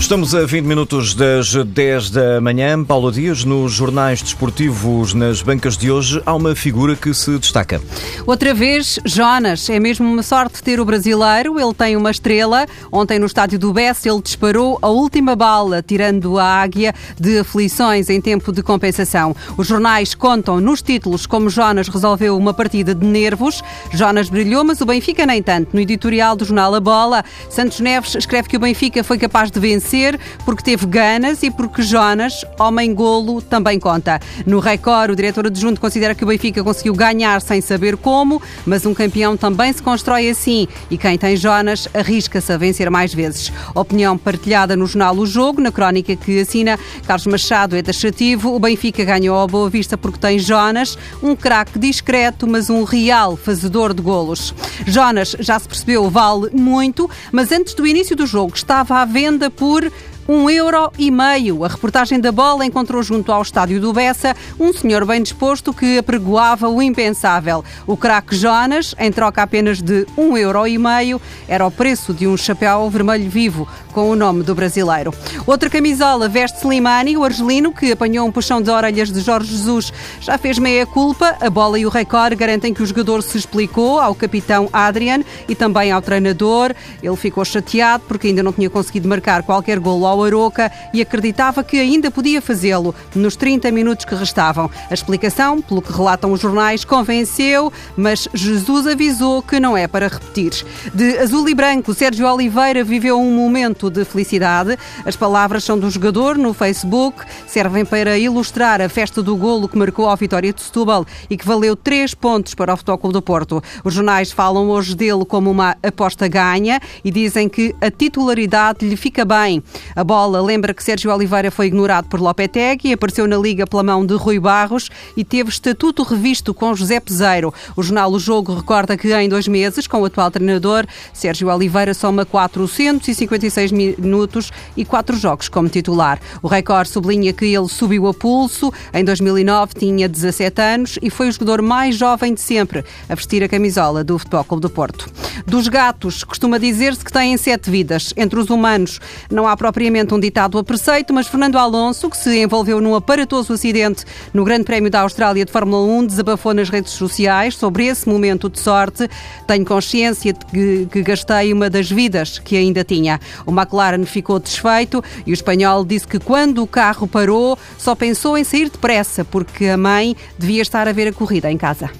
Estamos a 20 minutos das 10 da manhã. Paulo Dias, nos jornais desportivos, nas bancas de hoje, há uma figura que se destaca. Outra vez, Jonas. É mesmo uma sorte ter o brasileiro. Ele tem uma estrela. Ontem, no estádio do Bess, ele disparou a última bala, tirando a águia de aflições em tempo de compensação. Os jornais contam nos títulos como Jonas resolveu uma partida de nervos. Jonas brilhou, mas o Benfica nem tanto. No editorial do jornal A Bola, Santos Neves escreve que o Benfica foi capaz de vencer porque teve ganas e porque Jonas, homem golo, também conta. No Record, o diretor adjunto considera que o Benfica conseguiu ganhar sem saber como, mas um campeão também se constrói assim e quem tem Jonas arrisca-se a vencer mais vezes. Opinião partilhada no jornal O Jogo, na crónica que assina Carlos Machado é taxativo. O Benfica ganhou a Boa Vista porque tem Jonas, um craque discreto, mas um real fazedor de golos. Jonas, já se percebeu, vale muito, mas antes do início do jogo estava à venda por Sur um euro e meio. A reportagem da Bola encontrou junto ao estádio do Bessa um senhor bem disposto que apregoava o impensável. O craque Jonas, em troca apenas de um euro e meio, era o preço de um chapéu vermelho vivo com o nome do brasileiro. Outra camisola veste Slimani, o argelino, que apanhou um puxão de orelhas de Jorge Jesus. Já fez meia culpa. A bola e o Record garantem que o jogador se explicou ao capitão Adrian e também ao treinador. Ele ficou chateado porque ainda não tinha conseguido marcar qualquer golo ao Aroca e acreditava que ainda podia fazê-lo nos 30 minutos que restavam. A explicação, pelo que relatam os jornais, convenceu, mas Jesus avisou que não é para repetir. De azul e branco, Sérgio Oliveira viveu um momento de felicidade. As palavras são do jogador no Facebook, servem para ilustrar a festa do golo que marcou a vitória de Setúbal e que valeu três pontos para o Futebol do Porto. Os jornais falam hoje dele como uma aposta ganha e dizem que a titularidade lhe fica bem. A bola lembra que Sérgio Oliveira foi ignorado por Lopetegui, apareceu na Liga pela mão de Rui Barros e teve estatuto revisto com José Peseiro. O jornal O Jogo recorda que em dois meses, com o atual treinador, Sérgio Oliveira soma 456 minutos e quatro jogos como titular. O Record sublinha que ele subiu a pulso. Em 2009 tinha 17 anos e foi o jogador mais jovem de sempre a vestir a camisola do Futebol Clube do Porto. Dos gatos, costuma dizer-se que têm sete vidas. Entre os humanos, não há propriamente propriamente um ditado a preceito, mas Fernando Alonso, que se envolveu num aparatoso acidente no Grande Prémio da Austrália de Fórmula 1, desabafou nas redes sociais sobre esse momento de sorte. Tenho consciência de que, que gastei uma das vidas que ainda tinha. O McLaren ficou desfeito e o espanhol disse que quando o carro parou só pensou em sair depressa porque a mãe devia estar a ver a corrida em casa.